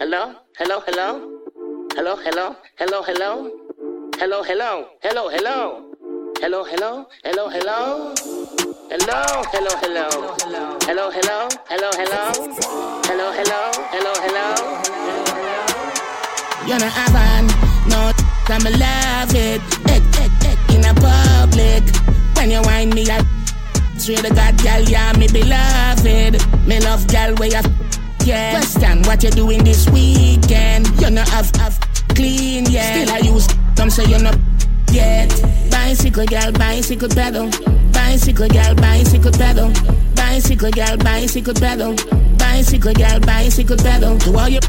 Hello? Hello, hello? Hello, hello? Hello, hello? Hello, hello? Hello, hello? Hello, hello? Hello, hello? Hello, hello, hello. Hello, hello? Hello, hello? Hello, hello? Hello, hello? You're not having no I'm love it. It, it, it in a public. When you wind me up, straight to God, girl, yeah, me beloved. Me love girl, where you yeah. Question what you doing this weekend? You not have have clean yet. Still I use them so you not yet. Bicycle girl, bicycle pedal. Bicycle girl, bicycle pedal. Bicycle girl, bicycle pedal. Bicycle girl, bicycle pedal. To all you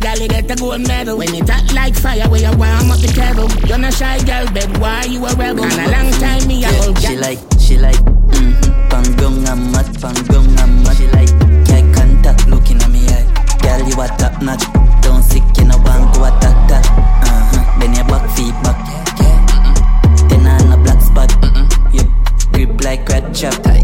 Girl, you get a gold medal When it hot like fire Where you warm up the kettle You're not shy girl But why you a rebel And a long time me a yeah, She like, she like mm-hmm. Pangong I'm mad, pangong I'm mad She like Girl, you a top notch Don't sick, you know, want go attack that uh-huh. Then your back feet back Then on a black spot. You grip like red chop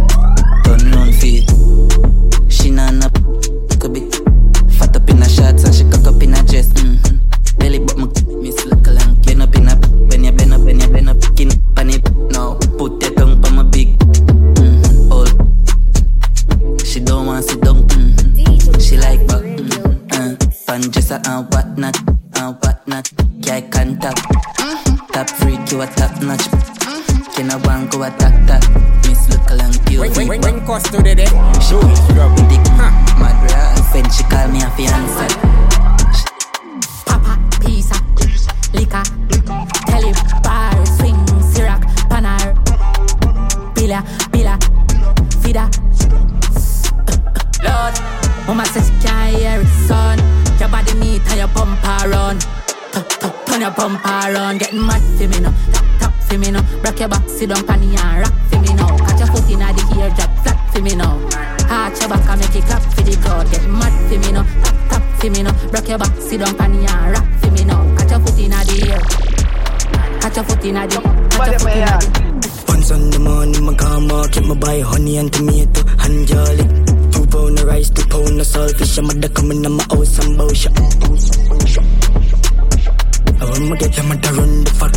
mama says she can't hear it, son. Your body neat and your bumper run. Turn your bumper run, getting mad for me now. Tap, tap for me now. Rock your back, sit down, panny and rock for me now. Catch your foot in the ear, drop flat for me now. Arch your back and make it clap for the crowd. Get mad for me now. Tap tap for me now. Rock your back, sit down, panny and rock for me now. Catch your foot in the ear. Catch your foot in the. Catch your foot in the. On the morning, my car market, my buy honey and tomato and jolly phone, I rise to pone, na selfish, I'm a coming I'm a awesome bosha. I'm a get, I'm run the fuck.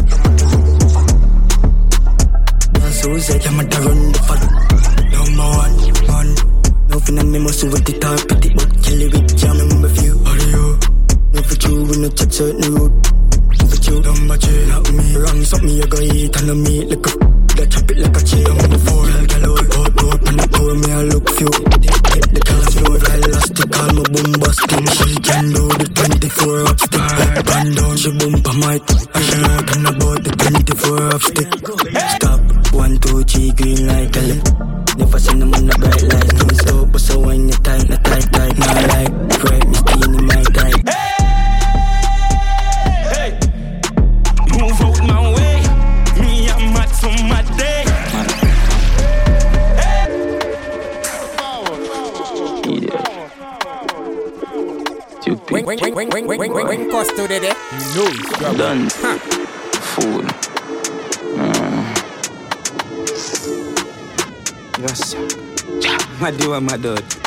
Suicide, I'm a run the fuck. No more one, one. No finna me must mo suwa top. tar, pati kill it with jam, I'm a few. Audio. No for you, we no touch certain road. No for you, don't match it, not me. Wrong, stop me, I go eat, I know me, look up that chop it like a chick. I'm on the floor, I'll get out, out, out, and I pour me I look few. Hit the flow, I elastic, call boom bombastic. She can do the 24 up stick. Up and down, she bump a. I should not talking about the 24 up stick. Stop, one, two, three, green light, tell it. Never seen them on the bright light. No stop, but so when you tight, not tight, tight. Now like, right, me skin in my tight. Ring, ring, ring, ring, ring custody there. You know he's trouble. Done. Huh. Fool. Uh. Yes. Madi my madod.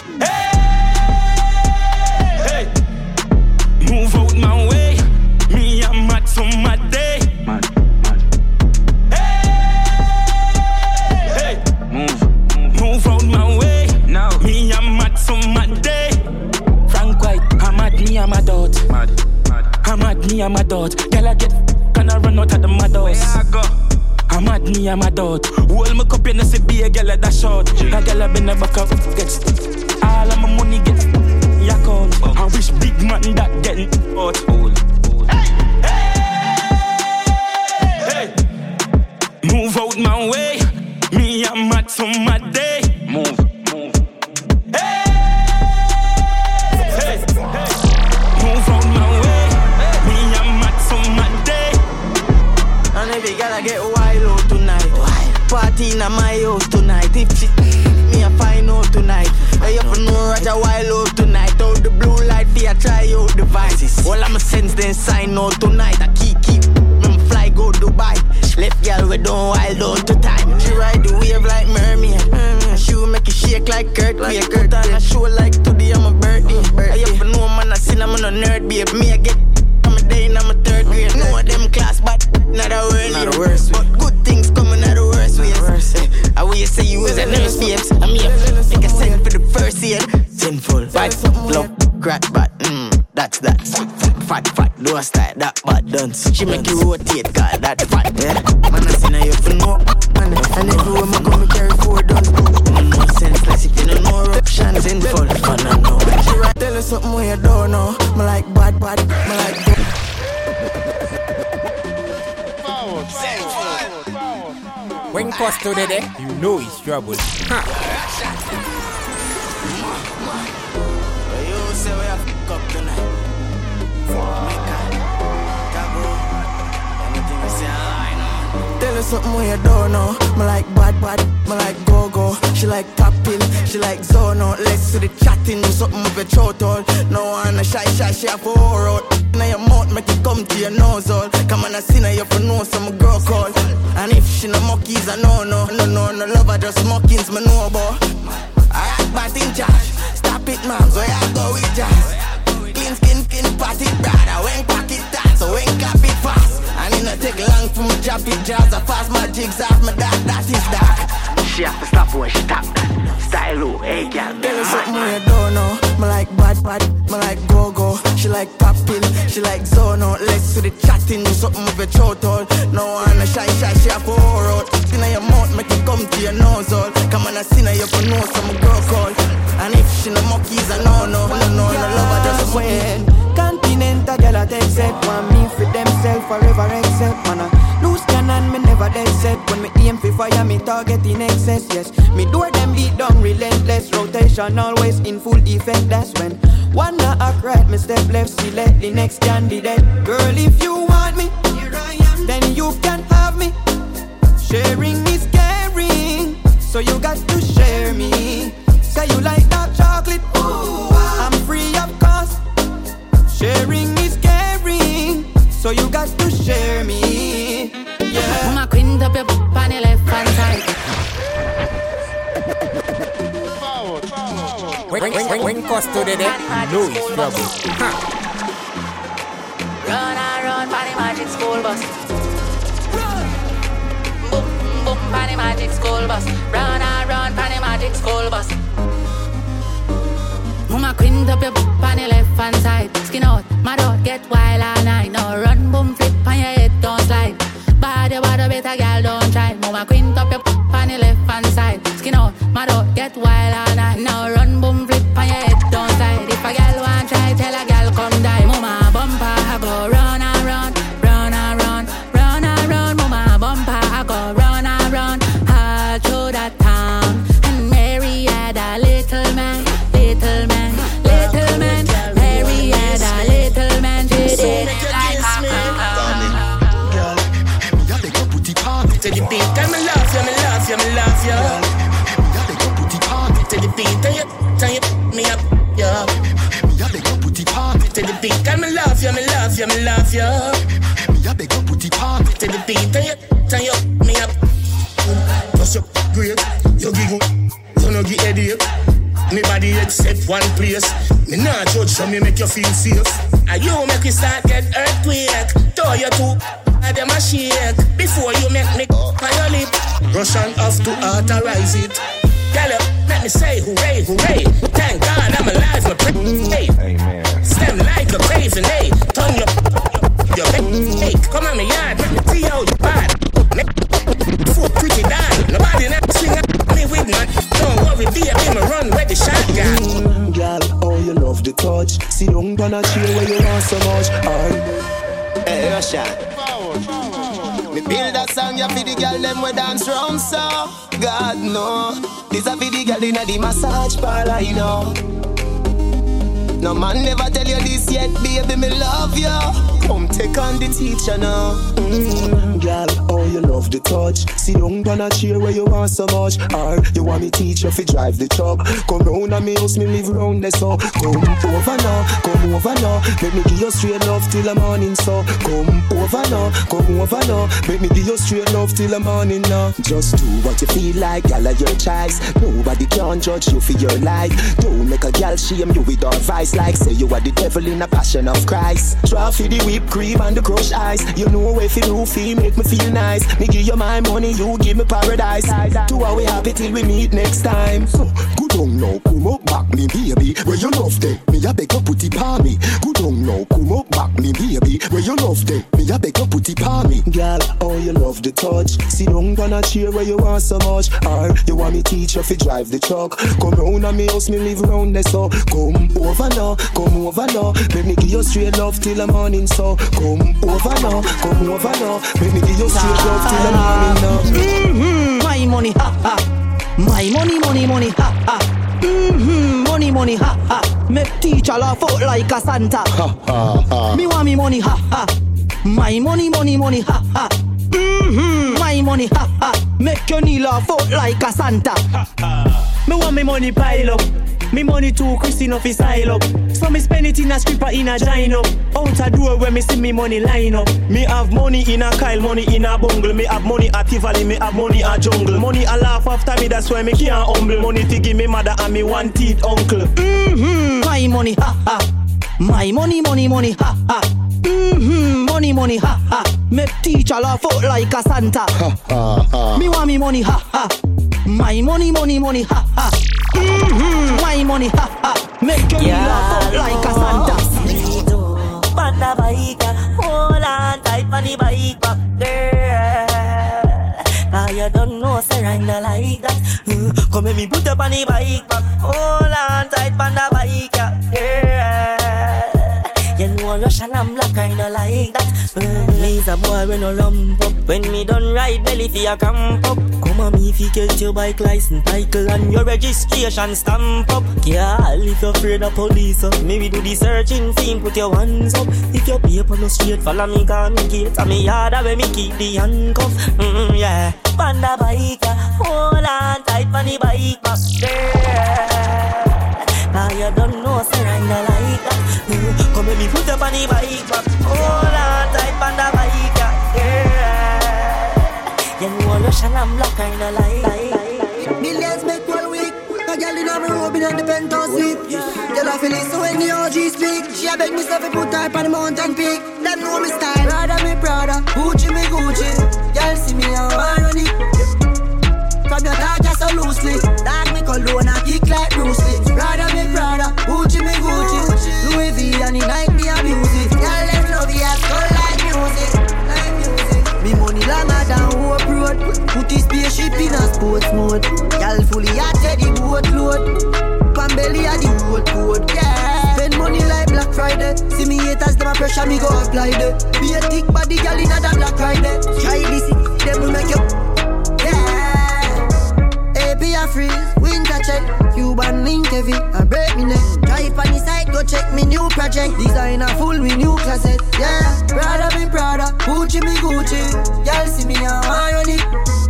Me, I'm a dot. Hold my cup, you know, see, be a girl at that short. A girl, I been a back up, She make you rotate, God, that fat, yeah. Man, I see now you for no, man. And everywhere I come, me carry four done. Mm, no sense, like if you don't know eruptions in full. Man, I know. She right, tell her something where you don't know. Me like bad, bad, me like good. When Costo did it, you know he's trouble. Huh. You say we have fuck up tonight. Mecca, Tell her something where you don't know. Me like bad, bad, me like go go. She like tapping, she like zone out. Let's do the chatting, do something with your throat all. No one a shy shy, she a for out. Now your mouth make it come to your nose all. Come on, I see now you for know some girl call. And if she no monkeys, I know no, no no no love just mockings, me know about. I act bad in charge. Stop it, man. So I go with jazz. Clean skin, skin, party, brother. When pocket tight, so when cap it fast. It not take long for me drop it jazz. I fast my jigs off my dark, that is dark. She have to stop when she tap that. Style, oh, hey, girl. Tell her something you don't know. Me like bad, bad, me like go go. She like popping, she like zone out. Let's do the chatting, do something with your throat all. No one a shy, shy, she a pour out. In your mouth, make it come to your nose all. Come on, I see now you for know some girl call. And if she no monkeys, I know no, no, no, no love, I just win. Continental girl I take set Want me for themself forever except, Man I lose cannon me never dead set When me aim for fire me target in excess Yes. Me do them beat down relentless Rotation always in full effect That's when one a act right me step left Select the next candidate. Girl if you want me here I am, Then you can have me. Sharing is caring So you got to share me. Say you like dark chocolate Ooh, I'm free of cost. Sharing is caring, so you got to share me. When, when, when, when Costo did it, you know he's trouble. Huh. Run and run, party magic school bus. Boom, boom, party magic school bus. Run and run, party magic school bus. Mama quint up your on the left hand side. Skin out, mad out, get wild all night. Now run, boom, flip on your head, don't slide. Bad your body, better girl, don't try. Mama quint up your on the left hand side. Skin out, mad out, get wild all night. Now run, boom, me. Me a beg you put it on. To the beat, and you, and you, me up. Plus you great, you give you no give headache. Anybody except one place. Me not judge so me make you feel safe. And you make me start get earthquake. Throw you two, and them a shake. Before you make me on your lip. Russian have to authorize it. Tell you, let me say hooray, hooray. Thank God I'm alive, my pray. Amen. Stem like a craving, hey. Turn your, your, hey. Come on, me yard, let me see how you bad. Foot pretty die. Nobody never swing at me with man. Don't worry, be a me run where the shotgun. Mm, girl, oh you love the touch. See down on a chair where you want so much. Aye. Hey, Russia. Me build a song, ya for the girl them we dance round so God no This a for the girl inna the massage parlor, you know No man never tell you this yet, baby, me love you Come take on the teacher now Mm, girl, oh you love the touch. See don't on a chair where you want so much. Or you want me teach you fi drive the truck. Come round and me house, me live round there so. Come over now, come over now. Let me give you straight love till the morning so. Come over now, come over now. Let me give you straight love till the morning now. Just do what you feel like, of your choice. Nobody can judge you for your life. Don't make a girl shame you with advice. Like say you are the devil in a passion of Christ. For the whipped cream and the crushed ice. You know if you do feel make me feel nice. Me give you my money, you give me paradise. Two are we happy till we meet next time. Good on now, come up back me baby. Where you love day, me a beg you put it on me. Good on now, come up back me baby. Where you love day, me a beg you put it on me. Girl, oh you love the touch. See don't gonna cheer where you want so much. Or you want me teach you fi drive the truck. Come round and me house, me live round there so. Come over now, come over now. Let me give you straight love till the morning so. Come over now, come over now. Let me give you straight love till the morning now. Mm-hmm. My money, ha ha. My money, money, money, ha ha. Mm-hmm. Money, money, ha ha. Make teacher laugh out like a Santa. Ha ha ha. Me want me money, ha ha. My money, money, money, ha ha. Mm-hmm. My money, ha ha. Make your knee laugh out like a Santa. Ha ha. Me want me money pile up. Me money too Christine off his style up. So me spend it in a stripper in a gine up. Out a door where me see me money line up. Me have money in a Kyle, money in a bungle. Me have money at Tivoli, me have money at jungle. Money a laugh after me, that's why me can't humble. Money to give me mother and me one teeth uncle. Mm-hmm. My money, ha ha. My money, money, money, ha ha. Mm-hmm. Money, money, ha ha. Make teacher laugh out like a Santa. Ha ha ha. Me want me money, ha ha. My money, money, money, ha ha. Mm-hmm. Money, ha ha. Make your yeah, laugh out like a Santa. Panda bike, hold on tight on the bike back girl. Now you don't know, say I'm not like that. Uh, come let me put up on the bike back. Hold on tight on the bike, girl. You know Russian and black kinda like that. Mm, Me's a boy when no lump up. When me done ride belly fi a camp up. Come on me fi get your bike license, title and your registration stamp up. Girl, if you're afraid of police, up, maybe do the searching thing, put your hands up. If your paper no straight, follow me, call me gate. And me yard where me keep the handcuff. Mm, yeah. Panda bike, hold on tight on the bike, there. Now you don't know, say I like that. Come let me put up on the bike back. Hold on tight on the bike, yeah. You know Russian and black, I not like. Millions make one week. A girl in a robe in the penthouse suite. Girl I feel it so when the OG speak. She a beg me stuff to put her on the mountain peak. Them know me style. Prada me Prada, Gucci me Gucci. Girl see me how I run it. Your talk just so loosely. Dark me cologne and kick like Bruce Lee. Spaceship in a sports mode. Girl fully at the boat load. Pan belly at the road code. Yeah. Spend money like Black Friday. See me haters, them a pressure me go apply the. Be a thick body girl in a Black Friday. Try this, them will make you be a freeze. Winter check, Cuban link heavy, I break me neck. Drive on the side, go check me new project. Designer full with new closet, yeah. Prada me Prada, Gucci me Gucci. Y'all see me I run it.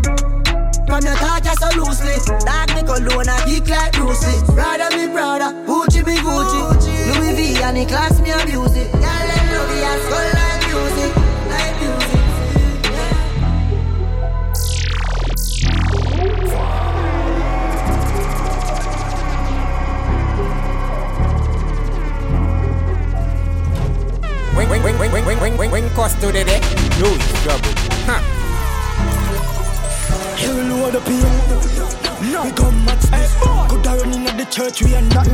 From your talk, you're so loosely. Dog me cologne, I kick like Bruce Lee. Brother me brother, Gucci me Gucci. Louis V and the class me abuse it. Y'all let love me and skull like music, like music. Ring, ring, ring, ring, ring, ring, ring, ring, Costo the deck. Louis double. Huh. You load up here. No. We come at this. Go down in the church, we are not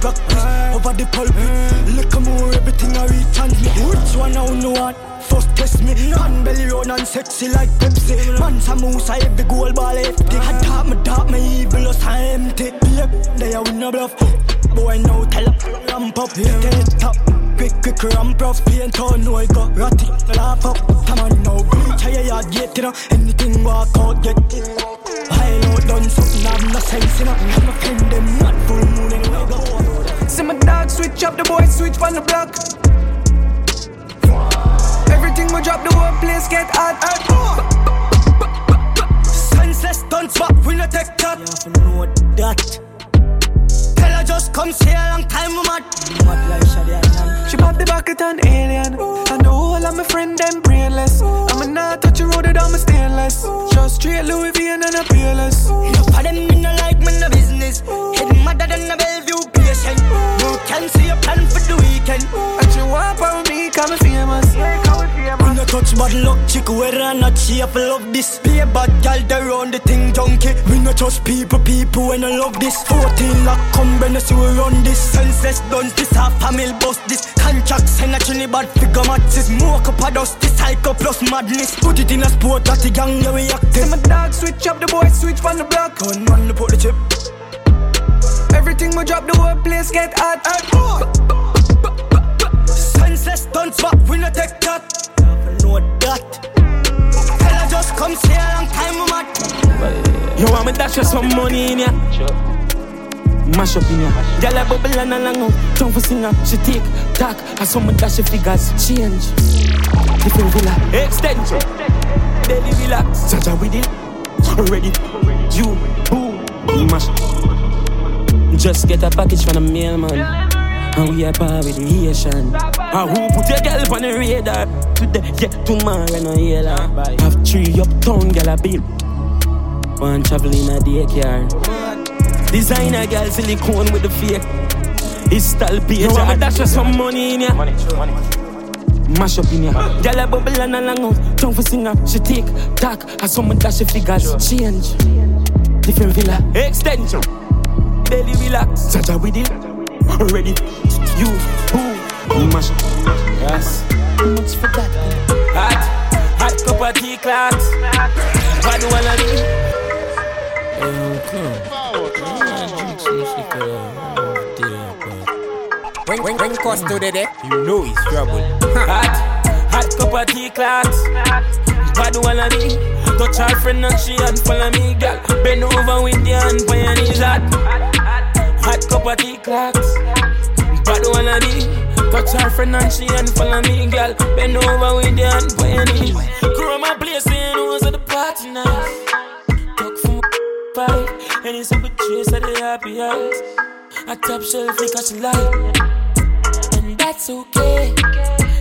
Practice over the pulpit. Look more, everything I reach and me. Which one I know what? First test me. Man belly round and sexy like Pepsi. Man some moose, I have the gold ball empty. I dark me, dark me, evil, us empty. Yep, they are win a bluff. Boy, now tell up, ramp up, yeah. top. Quick, quick, ramp up, paint on, no, I got ratty, laugh up. Come on now, bleach, I yard get, you know. Anything walk out, get it. I know done something, I've no sense, you know. I'm a friend, them not full moon, and we go. See my dog switch up, the boy switch on the block. Everything we drop, the whole place get hot. Senseless stunts, but we no take that. You have to know that just come see a long time, mad. Mad like Shadi Adnan. She pop the bucket and alien. Ooh. And the whole of my friend, them brainless. Ooh. I'm a not touch a road, I'm a stainless. Ooh. Just straight Louis V and I'm peerless. Enough of them, me no like, me no business. Head madder than a Bellevue patient. You can see a plan for the weekend. And she want for me, come and feel my touch bad luck, chick, whether or not she have love this. Be a bad gal, they run the thing junkie. We no trust people, people when I love this. 14 lock, come when see we run this. Senseless done this, half family bust this. Contract send a trini bad figure matches. Smoke up a dust, this psycho plus madness. Put it in a sport, that the gang, yeah, we. See my dog switch up, the boy switch from the block. Gun man, put the chip. Everything we drop, the whole place get hot. Senseless stunts, but we no take that. Know that. Fella just come stay a long time, we mad. You want me dash you some money in ya? Mash up in ya. Girl a bubble and a long out. Tongue for singer. She take talk. I saw me dash your figures. Change. Different villa. Extension. Daily relax. Jaja with it. Ready. You. Boom. Mash. Just get a package from the mailman. And we are par with the Haitian. And who put your girl on the radar? Today, yeah, tomorrow, no yellow. Have three uptown, girl, a bill. One traveling in a daycare. Designer girl, silicone with the fake. It's style page. You want me dash you some money in ya? Money, money. Mash up in ya. Girl, a bubble and a long out. Tongue for singer. She take, talk. I saw me dash your figures. Change. Different villa. Extension. Daily relax. Jaja with it. Ready. You. Boom. Mash up. Yes. How much for that? Hot. Hot cup of tea clocks. What do I do? When, when, when Costo the day, you know he's trouble. Hot, hot cup of tea clocks. Bad one of me. Touch her friend and she and follow me, girl. Tea clocks. Bad one of me. Touch her friend and she and follow me, girl. Bend over with your hand for your knees. Crew my place, you know, so the party night. Talk from pipe, and it's a good trace of the happy eyes. I top shelf, like she like and that's okay.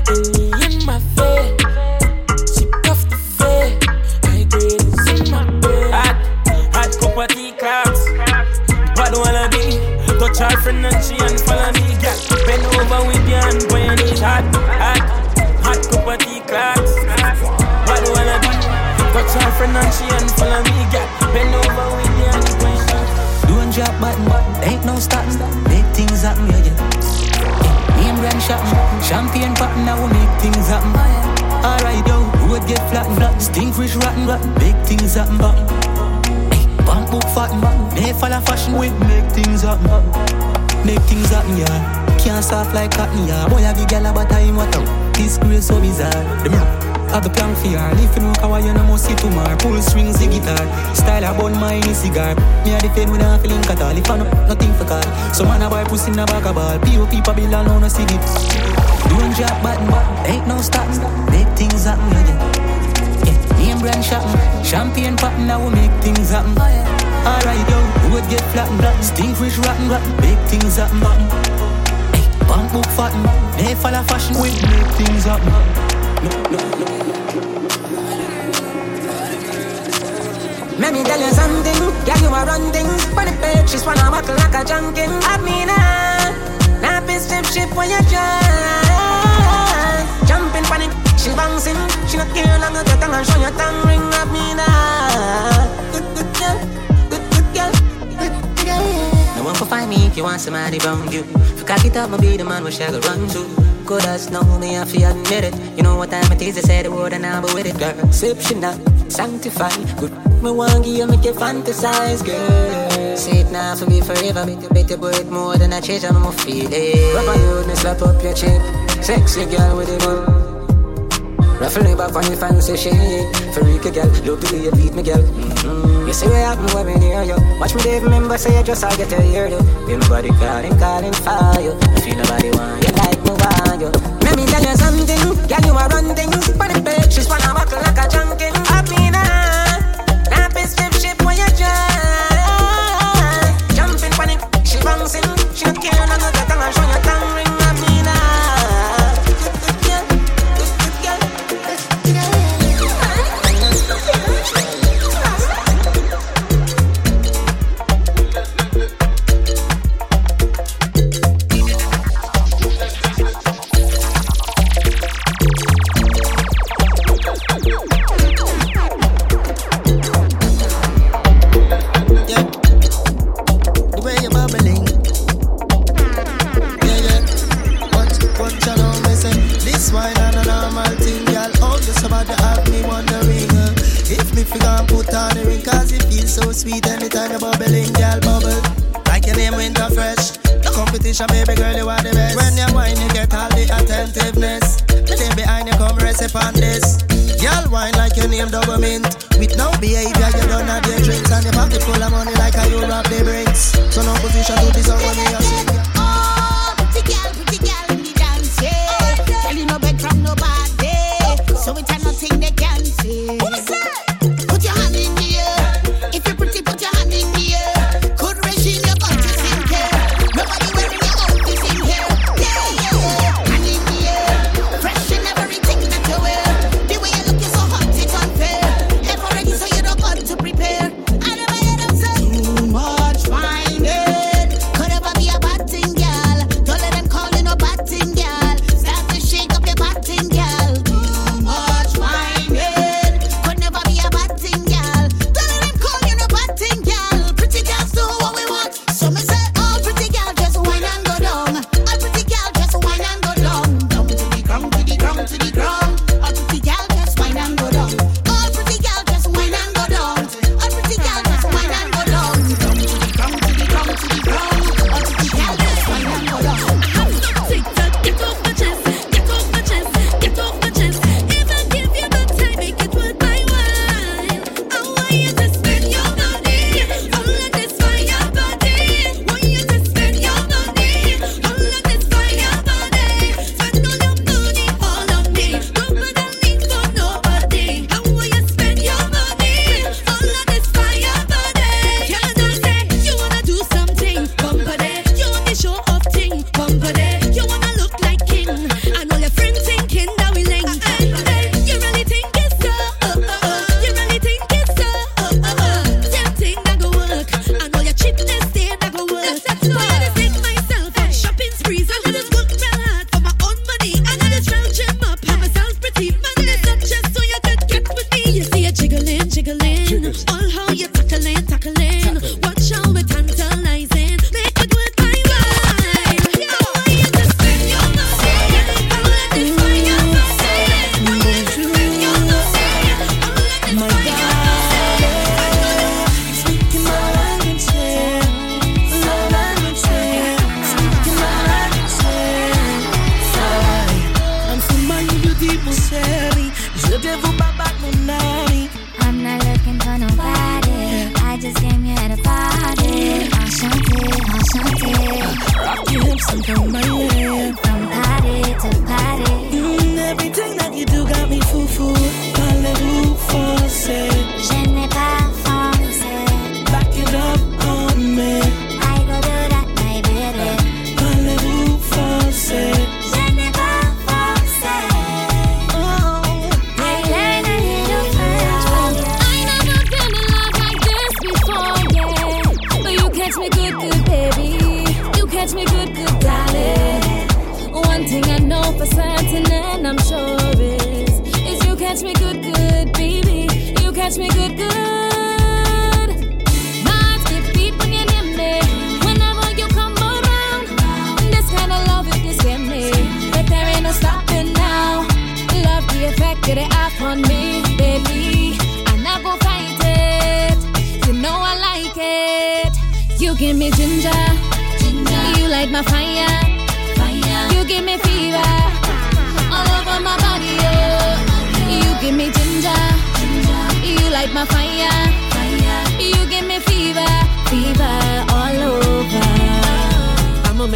And me in my face. I hot cup of be. Her friend and she and follow me, girl. Bend over with your hand when you need hot, hot, hot cup of tea clocks. Bad wanna be. Touch her friend and she and follow me, girl. Bend over with your hand when you need Don't drop button, but ain't no stopping. Make things happen, yeah, yeah. Name brand shopping, champagne popping, now we make things happen. Alright, yo, road get flattened, flat. Stink fish rotten, rotten. Big things happen, button. Bank book fatten, may follow fashion, we make things happen. Make things happen, yeah. Can't soft like cotton, yeah. Boy, have you gal about time, what up? This grace so bizarre. Them have the plan for her. If you know how you know must see tomorrow. Pull strings, the guitar. Style a bun my cigar. Me a defend with a feeling at all. If I know nothing for call. So man a buy pussy in a bag of ball. P.O.P. Babylon on a CD. Doing drop button, ain't no stopping. Make things happen, yeah. Yeah. Brand shopping. Champagne popping, now we make things happen. Alright, yo, road get flattened. Stink fish rotten, rotten. Big things happen, happen. Hey, bank book fatten. They follow fashion, we make things happen. No, no, no. Let me tell you something, yeah, you are run things. But the page, she's wanna buckle like a junkin. I mean, ah, now piss step ship when you try. Jumping panic, she bouncing. She not care long tongue and show your tongue ring. I mean, ah, good, good girl, good, good girl, good, good girl. No one can find me if you want somebody from you. For cock it up, I'll be the man she go run to. Good as know me, I feel admit it. You know what time it is, they say the word and I'll be with it, girl. Not sanctified. Good, me want give you, make you fantasize, girl. Say it now for me forever, make you better boy more than I change, I'm going to feel it. Rub on you, and slap up your chin. Sexy girl with the gun. Ruffle me back on your fancy shit. Freaky girl, look the way you beat me girl. Mm-hmm. You see what happen when me near you. Watch me Dave remember say you just I get to hear you Feel nobody calling, calling for you. I feel nobody want you like me want you. Let me tell you something Girl you are run things the bitch she's wanna walk like a junkin pocket full of money like I don't have the bricks. So no position to deserve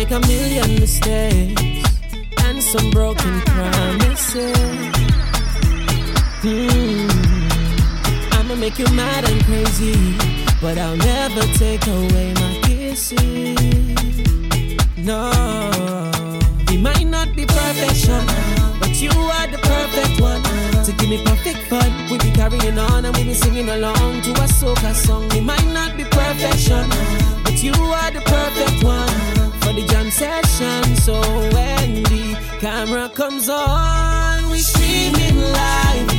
make a million mistakes and some broken promises. Mm. I'ma make you mad and crazy, but I'll never take away my kisses. No, we might not be perfection. You are the perfect one to give me perfect fun. We be carrying on and we be singing along to a soca song. It might not be perfection, but you are the perfect one for the jam session. So when the camera comes on, we streaming live.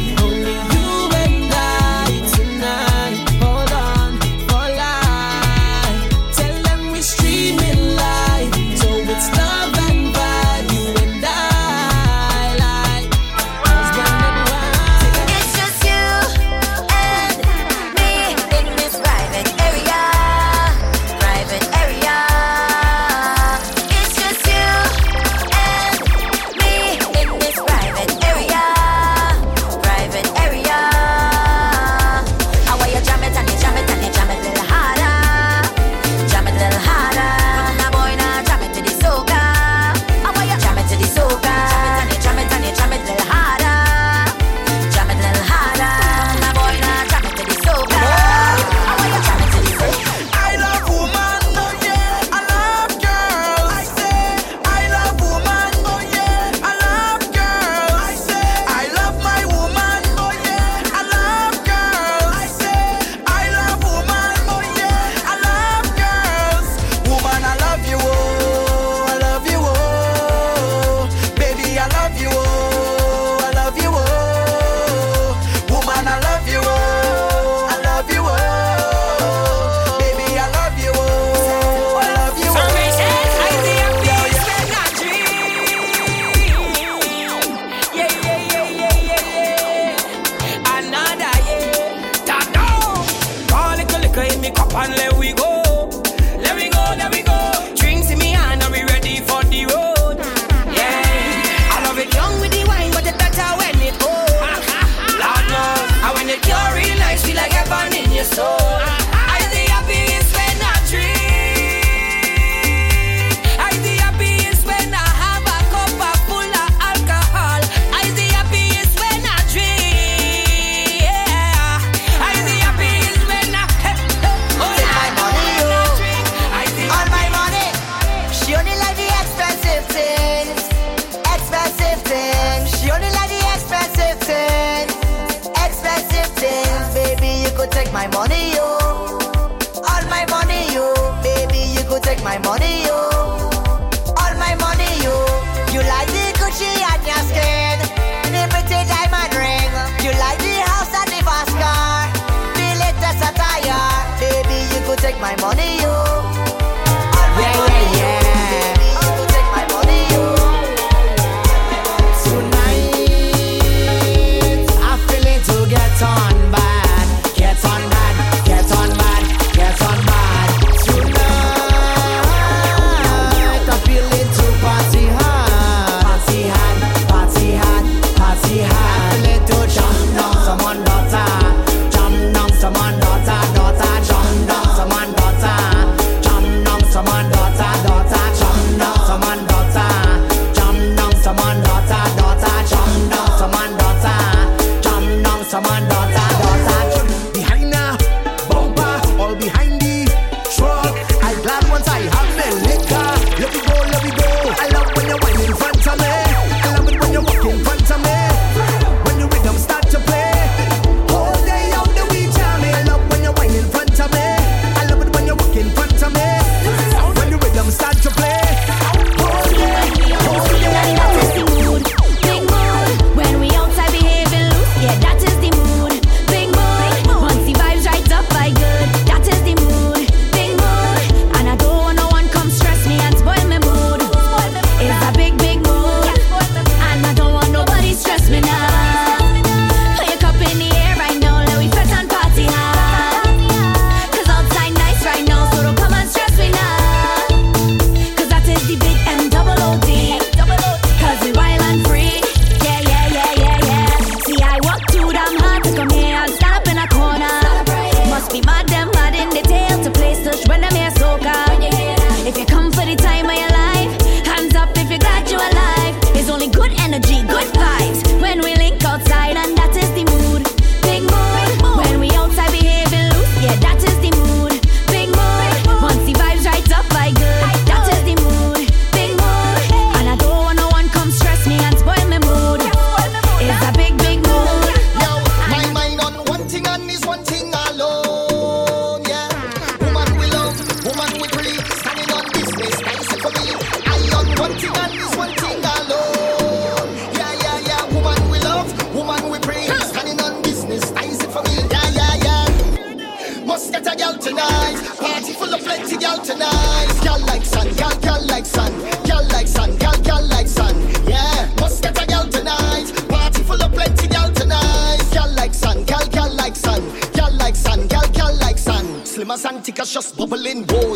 niggas just bubbling. Whoa.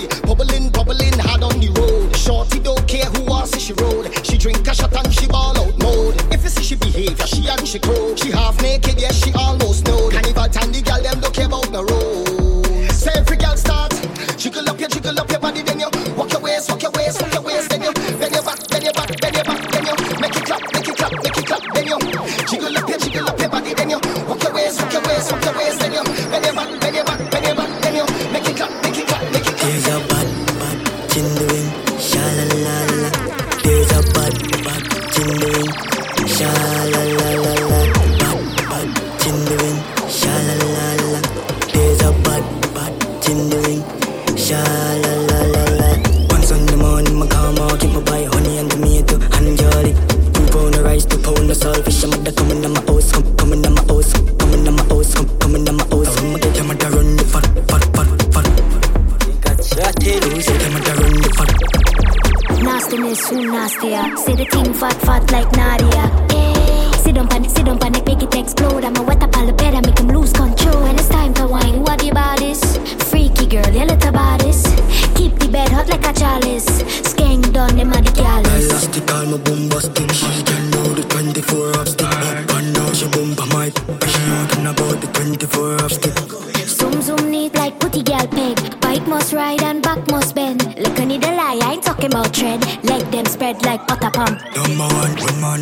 must ride and back must bend. Look a needle eye, I ain't talking about tread. Leg them spread like butter pump. Number one, woman.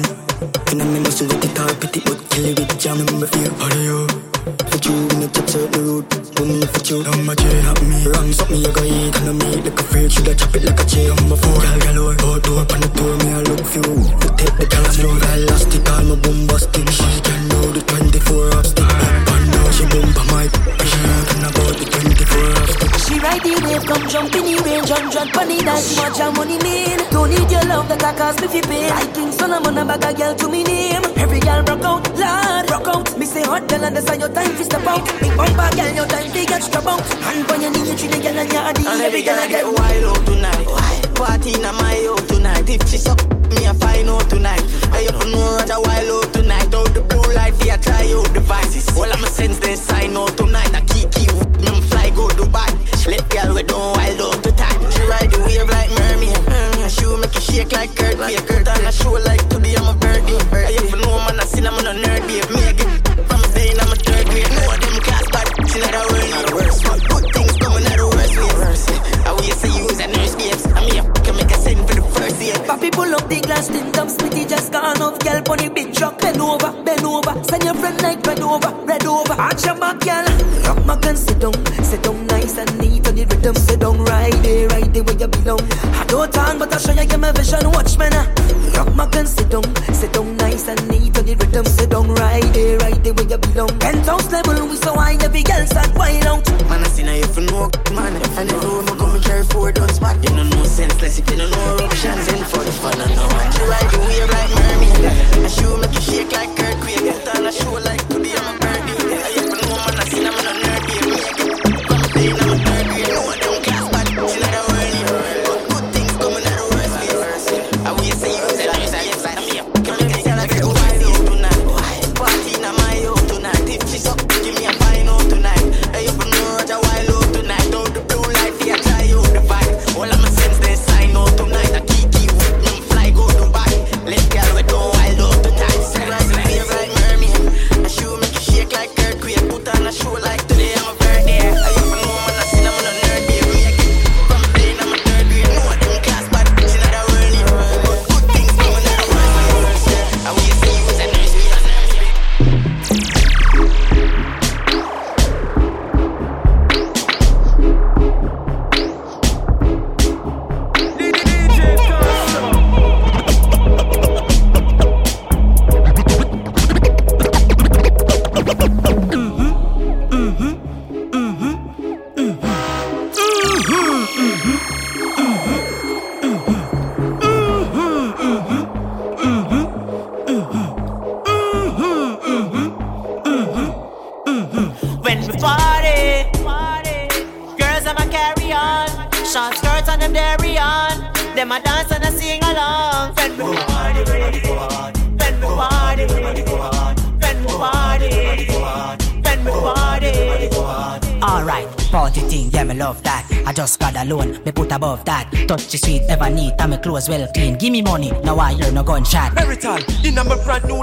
And I'm in the with the tar pity, but kill it with jam. Number few, how do you? For you, when you touch out the road, boom, for you. Number three, have me. Run, suck me, you go eat, and I make like a freak. Should I chop it like a chain? Number four, gal galore. Oh, oh, door door, pan the door, me, I look few. Protect the gal, slow, elastic, all my boom busting. She can do the 24 up. She bumper my pressure Talking about the 24 She ride the wave, come jump in the range And drop on it, that's what your money mean. Don't need your love, that cost me fi pay. I think Solomon a bag a girl to me name. Every girl broke out, lad, broke out. Me say hot girl and that's how your time fi step out. Big bumper girl, your time fi get strap out. Hand on your knee, you treat the girl and your And every girl I get wild out tonight. Party in my out tonight. If she suck me, I find out tonight. I up know Roger wild out tonight. Out the blue light, yeah, try out devices. All I'm sense they sign out tonight. I keep keep me fly go Dubai. Let girl we don't wild out the time. She ride the wave like mermaid. Mermaid shoe make you shake like Kurt. Kurt on a show like today I'm a birdie. I up know man I seen I'm on a nerd babe. Me I get Papi pull up the glass, tin top smitty just gone off. Girl pon the big truck, bend over, bend over. Send your friend like red over, red over. Arch your back, girl. Rock my gun, sit down, sit down nice and neat on the rhythm. Sit down right there, right there where you belong. I don't talk, but I show you my vision. Watch me now. Rock my can sit down, sit down nice and neat on the rhythm. Sit down right there, right there where you belong. Penthouse level, we so high, every girl start wild out. Man, I seen her if you know, man. If I know, come and carry four done spot. You know no senseless if you don't know options in for the fun. I know you ride the wave like mermaid. A shoe make clothes well clean. Give me money, now I hear no gunshot. Merital, in a brand new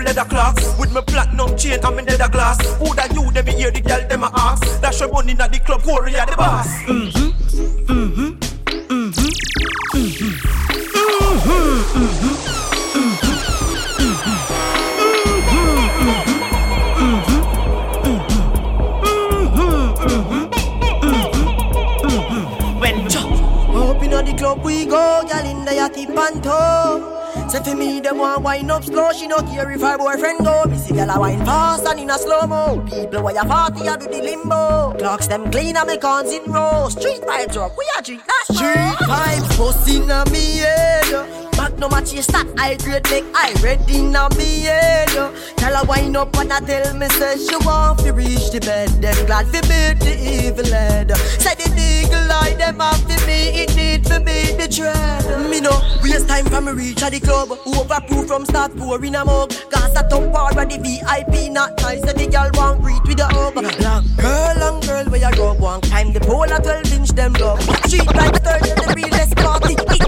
them want wine up slow. She no care if her boyfriend go. Me see girl a wine fast and in a slow mo. People where you party, I do the limbo. Clocks them clean and me cons in row. Street vibes up, we a drink that Street vibes bust inna me head. Magnum a chase that high grade make I red inna me head. Tell her wine up and I tell me say she want to reach the bed. Them glad fi beat the evil head. Say the eagle eye them have fi me it need fi beat the dread. Me no waste time from me reach at the club. Overproof from start pouring a mug. Cause I top part where the VIP not nice and the girl want greet with a hug. Long girl, long girl where you go one time the pole a 12 inch them love. Street third to the realest party. Me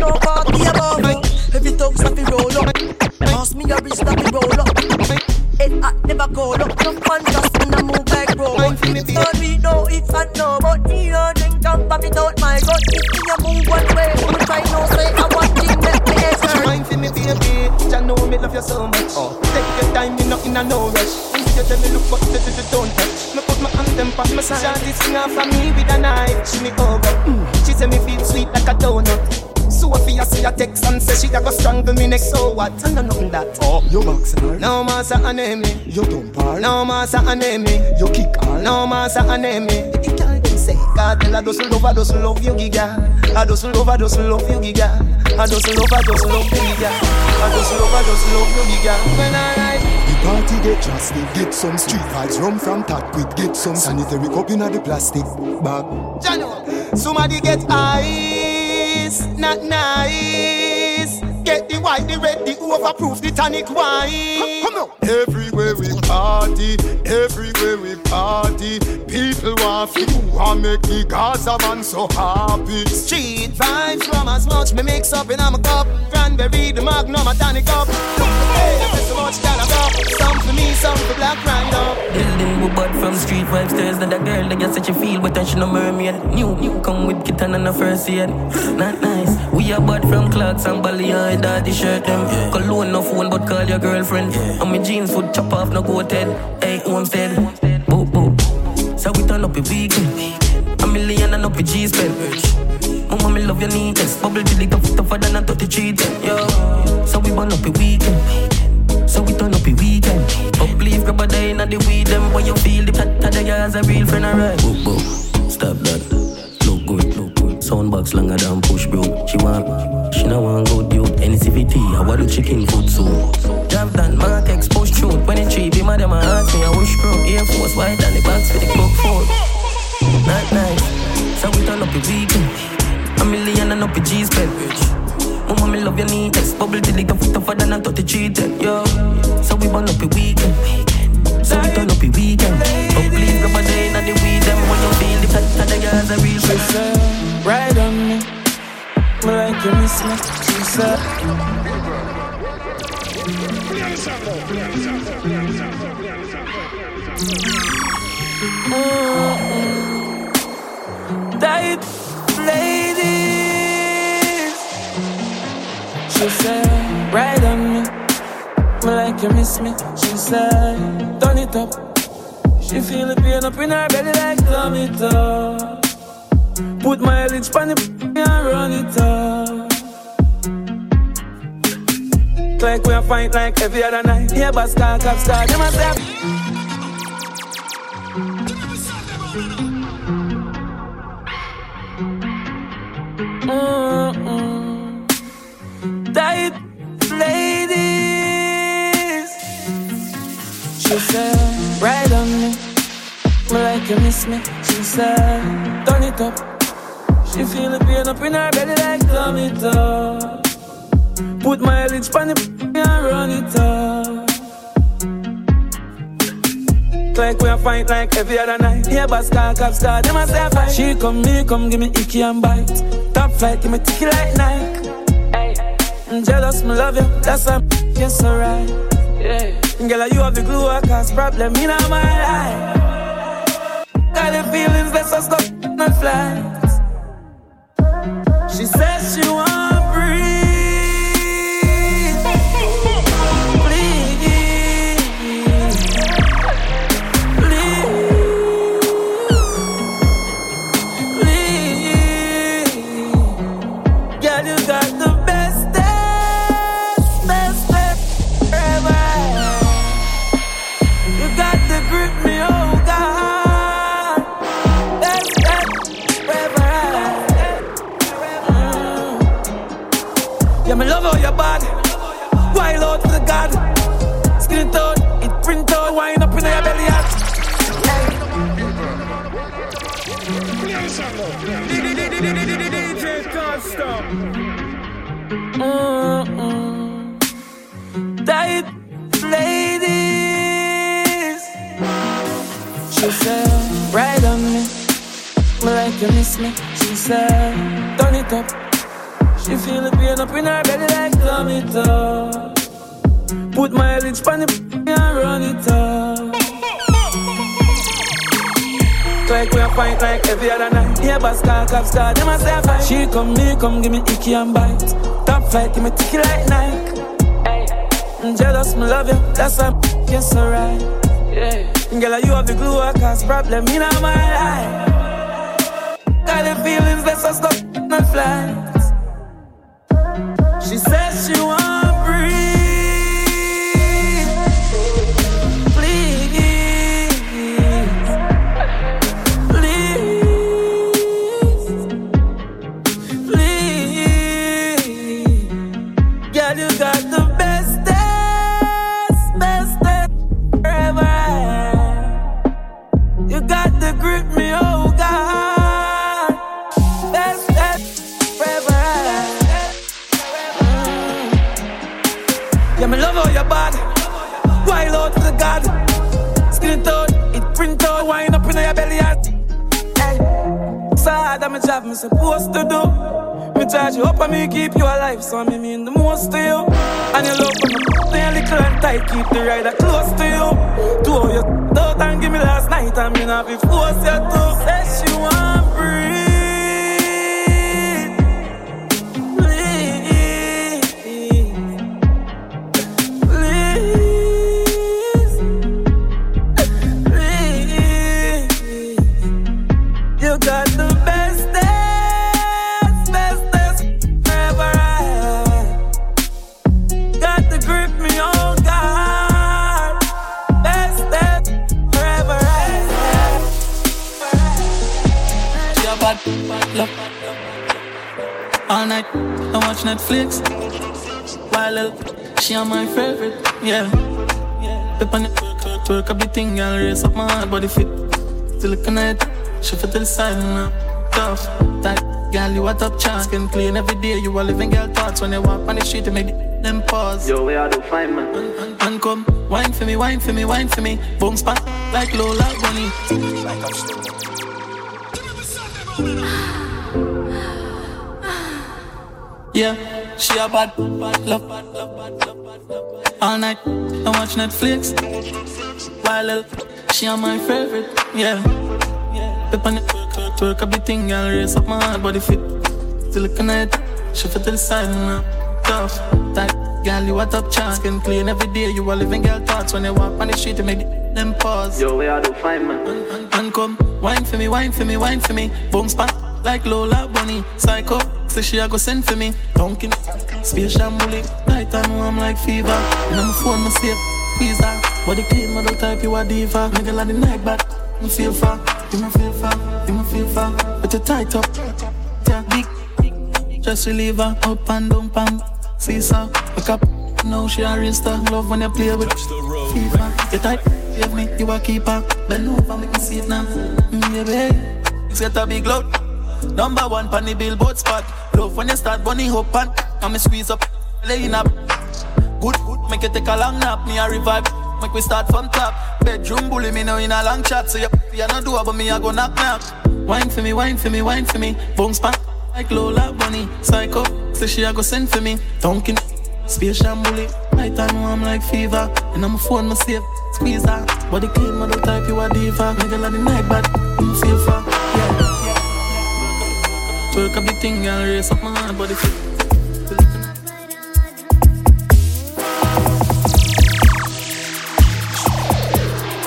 no party above. Every tongue stop it roll up. Pass me a wrist stop it roll up. It hot never cold up. No man just in a move like robot. Story no if and no but me no drink and pop it out my gut. If me a move one way, me try no say I want thing make me extra. Mind for me baby, Jah know me love you so much oh. Take your time, me not in a no rush When you tell me look but you, you don't touch Me put my hand them past my side Shawty sing off for me with a knife She me over, mm. she say me feel sweet like a donut Sophia see a text and say she a go strangle me next So what? I know nothing that Oh, you boxing her? No massa a name me You dump her? No massa a name You kick her? No massa a name me The girl them say cartel. I doesn't love, I doesn't love you, giga. I doesn't love, I doesn't love you, giga. I doesn't love, I doesn't love you, giga. I doesn't love, I doesn't love you, giga. When I. The party get drastic, get some street vibes, rum from Tat Quick, get some sanitary cup in the plastic bag. Jano, somebody get ice, not nice. Get the white, the red, the overproof, the tonic wine. Come on. Everywhere we party, everywhere we party, people want to want make the Gaza man so happy. Street vibes from as much me mix up in my cup. Cranberry, the magnum, a tonic up. Hey, there's so much that I got. Some for me, some for Black Rhino. Building we bought from street vibes There's not a girl that you such a feel But she no mermaid New, new come with kitten and a first aid Not nice We are bought from Clarks and Bali Daddy shirt them. Cologne no phone but call your girlfriend. And my jeans foot chop off no go head Hey, homestead. Boop, boop So we turn up a weekend A million and up a G spend Mama, me love your neatness. Bubble till it tough, tougher than a 33 10 Yo, so we burn up a weekend so we turn up a weekend. Up leave, grab a day in the weed them. When you feel the tat tat, the a real friend, alright. Boop, boop. Stop that. Soundbox longer than push, bro. She want, she no want good youth. NCVT, I want the chicken food soon. Drive down, Martex, push through. 23, be mad, my ask me, I wish bro. Air Force, white, and the box for the cook food. Not nice. So we turn up a weekend. A million and up a G spend. Mama, me love your neatness. Bubble till it tough, tougher than a 33 10. Yo, so we burn up a weekend. So we turn up a weekend. But please grab a day in the weed them when you feel the the girls are real. She said, ride on me. Me like you miss me. She said. Mm-mm. Tight ladies. She said, ride on me. Me like you miss me. She said, turn it up. She feel the pain up in her belly like up. Put my lips on the and run it up. Like we a fight like every other night. Yeah, but star, cap, star. Them a say. Mm-mm. Tight ladies. She said, you miss me. She said, turn it up. She feel the pain up in her belly like turn it up. Put my lips on the and run it up. Like we a fight like every other night. Yeah, but star, cap, star, them a say fight. She come, me come, give me icky and bite. Top flight, give me ticky like Nike. I'm jealous, me love you, that's why yes, alright. Yeah. Girl, you have the glue, I cause problem in my life. Got the feelings, let's just stop my flights. She says she want Mm-mm. Tight ladies. She said, ride on me. Me like you miss me. She said, turn it up. She feel the pain up in her belly like turn it up. Put my lips on the and run it up. Like we a fight like every other night. Yeah, but star, cap, star, them a say a fight. She come, me come, give me icky and bite. Top flight, give me ticky like Nike. I'm jealous, me love you, that's why I'm yes, alright. Yeah. Girl, you have the glue, I cause problem in my life. Got the feelings, let's just go my flights. She says she want my me supposed to do. Me charge you up and me keep you alive, so me mean the most to you. And you love me little and tight, keep the rider close to you. Two of you out and give me last night, and me not be force you to. Say she want body fit. Still looking at it, shift it the side now. Tough, That girl, you a top chance. Skin clean every day, you a living girl thoughts. When you walk on the street, you make the- them pause. Yo, where I do find man? And, and come, wine for me, wine for me, wine for me. Boom spot, like Lola Bunny. Yeah, she a bad, bad love, bad love, bad love, bad love. All night, I watch Netflix. While she on my favorite, yeah. Pep on it, twerk up the thing, girl, raise up my body fit. Still looking at it, shift it to the side now. Tough, tight, girl, you a top chance. Skin clean every day, you a living girl thoughts. When you walk on the street, you make the- them pause. Yo, we I do find man? And, and, and come, wine for me, wine for me, wine for me. Boom spot, like Lola Bunny. Psycho, say she a go send for me. Dunkin', space shambuli. Night and warm like fever. And on my phone, my safe, squeeze her. Body clean, model type, you a diva. Nigga like the night back, me feel far. You me feel far, you me feel far. But you tight up, yeah, big. Just relieve her, up and down, pam. See, sir, wake up. Now she a real star. Love when you play with FIFA. You tight, give me, you a keeper. Bend over, make me see it now. Mm, baby, you set a big load. Number one pan the billboard spot. Love when you start bunny hop and me squeeze up, laying up. Good, make you take a long nap. Me a revive, make we start from top. Bedroom bully me now in a long chat. So you, you not do but me a go knock knock. Wine for me, wine for me, wine for me. Boom span like Lola Bunny. Psycho, say she a go send for me. Dunkin', space shambuli. Night I'm like fever. And I'm a phone, my safe. Squeeze her. Body clean, model type, you a diva. Nigga like the night, but feel far. Yeah. Twerk up the thing, girl, raise up my body fit.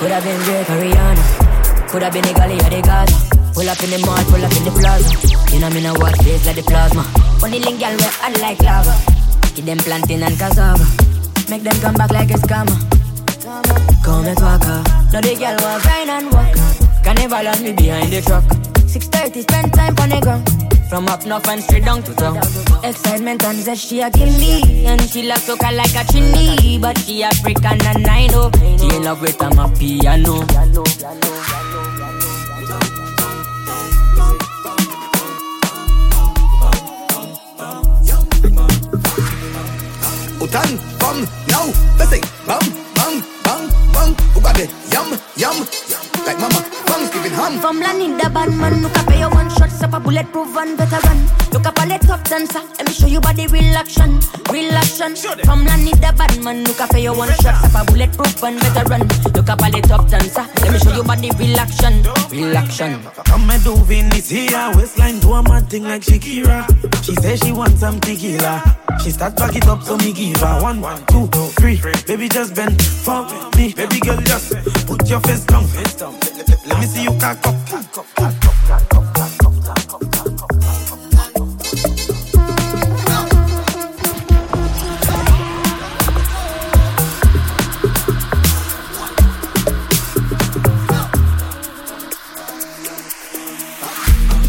Could have been Drake or Rihanna. Could have been the galley or the Gaza. Pull up in the mall, pull up in the plaza. You know me now watch face like the plasma. Only link girl where I like lava. Keep them planting and cassava. Make them come back like a scammer. Come and walk. Now the girl want grind and walk. Carnival on me behind the truck. 6.30 spend time on the ground. From up north and straight down to town. Excitement and zest she a kill me. And she love soca like a chini. But she African and I know. She in love with a my piano. Utan, bum, now, let's say, bum, bang, bang, bang. Ugabe, yum, yum. Like mama, Thanksgiving ham. From Lanny the bad man, look up your one shot, up a bulletproof and veteran. Look up all the top dancer, let me show you body real action, real action. From Lanny the bad man, look up your one shot, up a bulletproof and veteran. Look up all the top dancer, let me show you body real action, real action. Come and do Vinny's here. Waistline do a mad thing like Shakira. She says she wants some tequila. She start back it up, so me give her one, one, two, three. Baby, just bend for me. Baby girl, just put your face down. Let me see you cock up.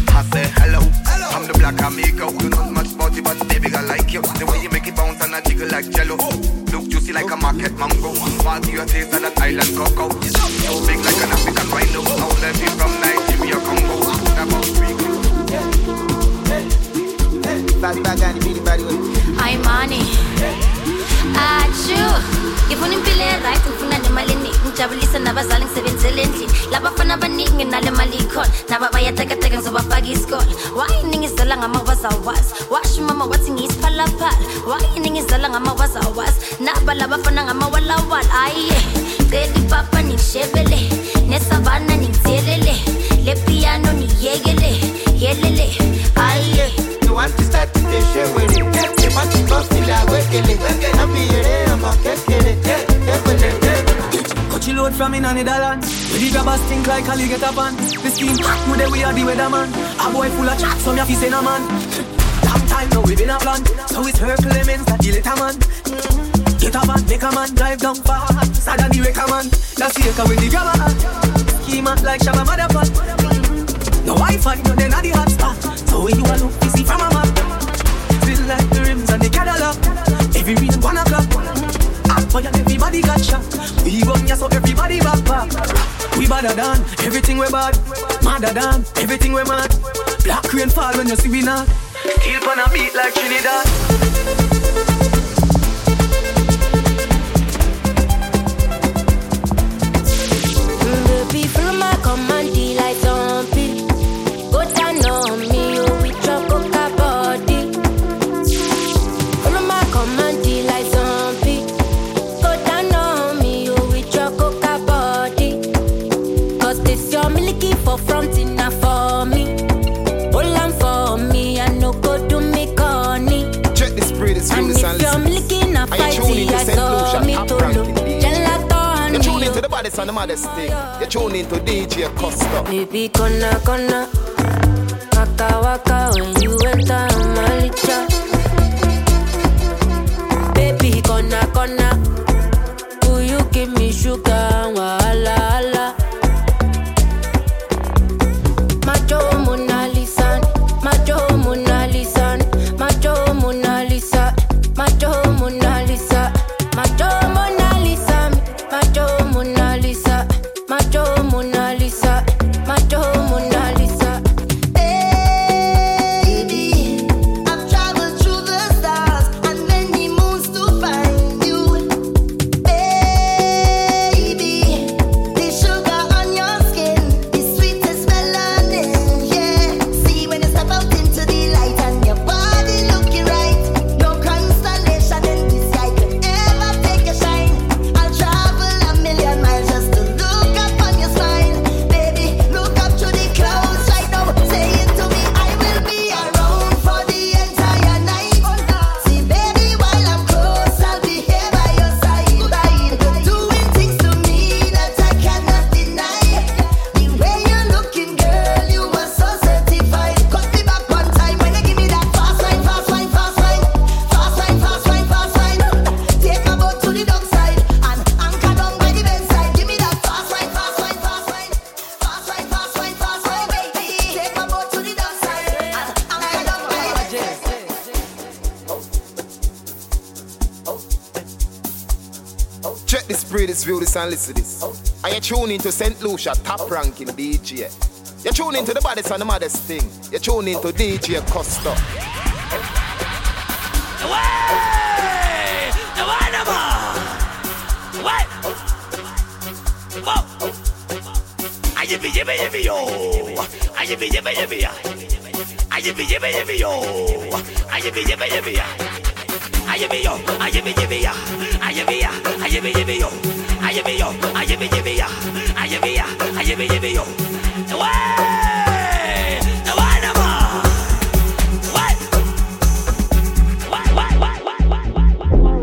I hello. You know much about you, but baby, I like you. The way you make it bounce and a jiggle like jello. Look juicy like a market mango. While your taste of that island cocoa. So big like an African rhino. All them be from Nigeria, Congo. About three. Bad bag and Billy bad way. I'm money. Achu ngifuna impilo eright ngifuna ngijabulise nabazali ngisebenzele endlini. Labafana abaningi nginale mali ikhona. Naba bayatekateka ngizobafaka isikole. Washo wathi ngiyisiphalaphala. Naba labafana ngamawalawala ayiye cela ipapa ningishebele. Nesavana ningithelele. Le piano niyekele. Yelele ayiye You want to start the show it. You want to go feel like working it. I'm here, I'm a kekele. Coachy load from in on the dollar. We the grabbers think like Ali get up on. The scheme hot, we we are the weatherman. A boy full of chat, so me a fi say no man. Long time now we been a plan, so it's her Clemens that the little man. Get a van, make a man drive down fast. Sadder the wrecker man. That's the echo with the grabber. Scheme hot like Shabba motherfucker. No Wi-Fi, no then at the hot spot. So when you a look, Every reason one o'clock. Hot fire, everybody got shot. We run ya so everybody back back. We badder than everything we bad. Madder than everything we mad. Black rain fall when you see we not. Still on a beat like Trinidad. Baby, follow my command, tune into St. Lucia, top ranking DJ. You tune into the baddest and the maddest thing. You tune into DJ Costo. Baby, gonna, gonna. Waka, waka, when you enter, I'm a and listen to this. Are you tuning to St. Lucia, top ranking DJ. You're tuning to the baddest and the maddest thing. You're tuning to DJ Costo. Away! The one What? Whoa! I give it, give jibby give jibby yo! I jibby jibby jibby ya! I jibby jibby jibby yo! I jibby jibby jibby ya! I jibby yo! I give it, give jibby ya! I give jibby ya! I give jibby yo! Way, way nama, way, way, way, way, way, way.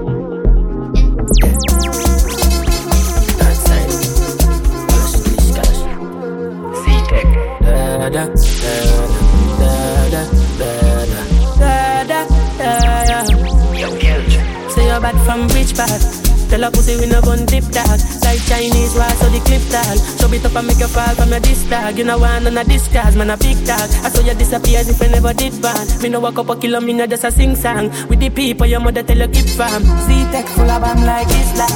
Da da da da da da da da da da. Say you're bad from rich bad. Tell a pussy we no gun dip dog. Like Chinese wall so the clip tag. So beat up and make you fall from your disc tag. You know one on a disguise, man a big tag. I saw you disappear as if you never did ban. Me no walk up a kilo, me no just a sing song. With the people your mother tell you keep fam. Z-Tech full of bam like Islam.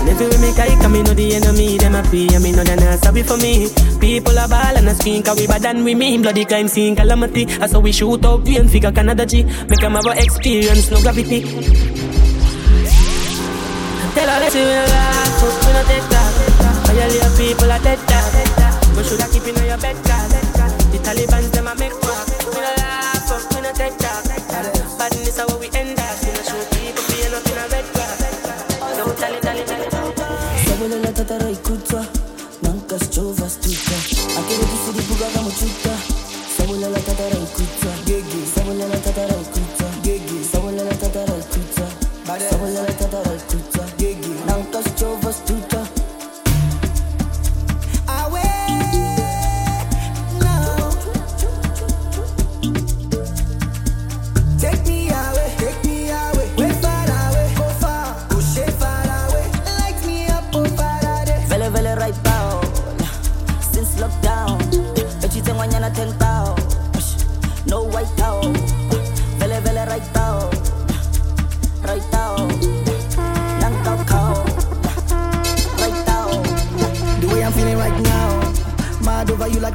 And if you make a hike, me know the enemy, them a pray. And me know they not sorry for me. People are ball and a screen, cause we bad than we mean. Bloody crime scene calamity. I saw we shoot out, we and figure Canada G. Make them have a experience, no gravity. See we laugh, fuck we no take that. All your little people are dead dog. But should I keep in your bed cause The Taliban's them a make fuck. We no laugh, fuck we no take that. Badness how we end up. We no show people being up in a red grass. So tally tally tally.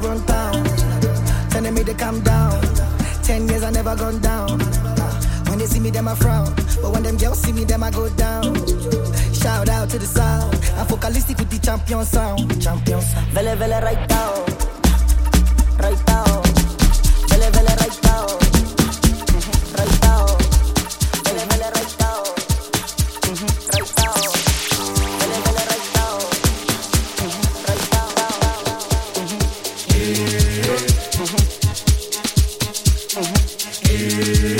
Run town. Telling me to calm down. Ten years I never gone down. When they see me, them I frown. But when them girls see me, them I go down. Shout out to the sound. I'm Focalistic with the champion sound. Champion sound. Vele vele right down Right down We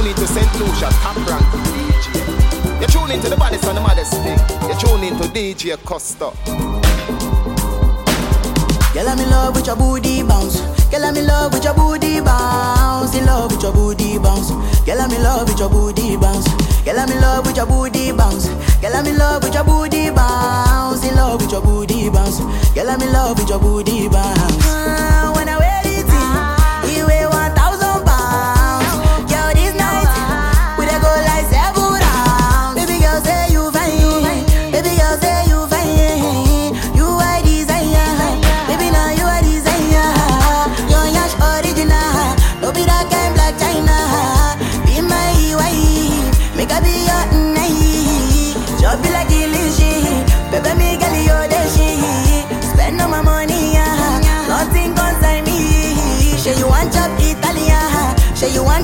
I ain't tuning St. Lucia, top rank DJ. You're tuning to the baddest and the maddest thing. You're tuning to DJ Costo. Girl, I'm in love with your booty bounce. Girl, I'm in love with your booty bounce. In love with your booty bounce. Girl, I'm in love with your booty bounce. Girl, I'm in love with your booty bounce. Girl, I'm in love with your booty bounce. In love with your booty bounce. Girl, I'm in love with your booty bounce.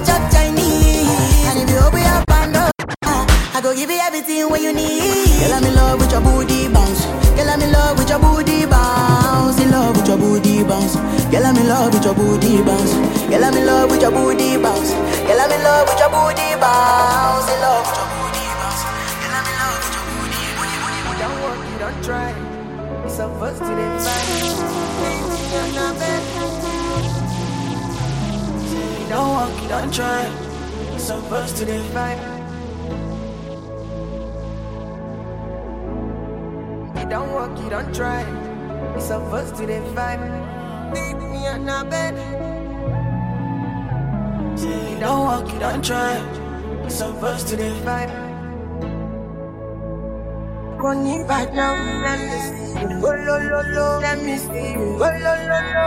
Chop Chinese. And if you open your bando, I go give you everything what you need. Girl, I'm in love with your booty bounce. Girl, I'm in love with your booty bounce. In love with your booty bounce. Girl, I'm in love with your booty bounce. Girl, I'm in love with your booty bounce. Girl, I'm in love with your booty bounce. In love with your booty bounce. Girl, I'm in love with your booty. Don't work, don't try. It's a first to the fight. You're not bad. Don't walk, you don't try. So first to the. You don't walk, you don't try. It's a first to the vibe. Leave me on the bed. You don't walk, you don't try. It's a first to the vibe. Money back now, see you. Oh, lo, lo, let me see you. Oh, lo, lo, lo,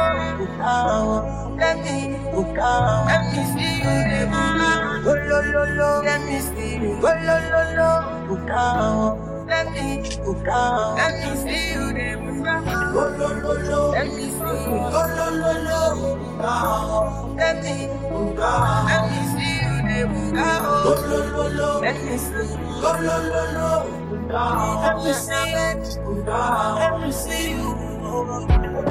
oh, let me, oh, let me see you. Oh, lo, lo, lo, let me see you. Oh, lo, lo, lo, oh, let me, oh, let me see you. Oh, lo, lo, lo, let me see you. Oh, lo, lo, lo, oh, let me, oh, let me see you. Oh, lo, lo, lo, let me see you. Oh, lo, lo, lo. Let me see it. Let me see you.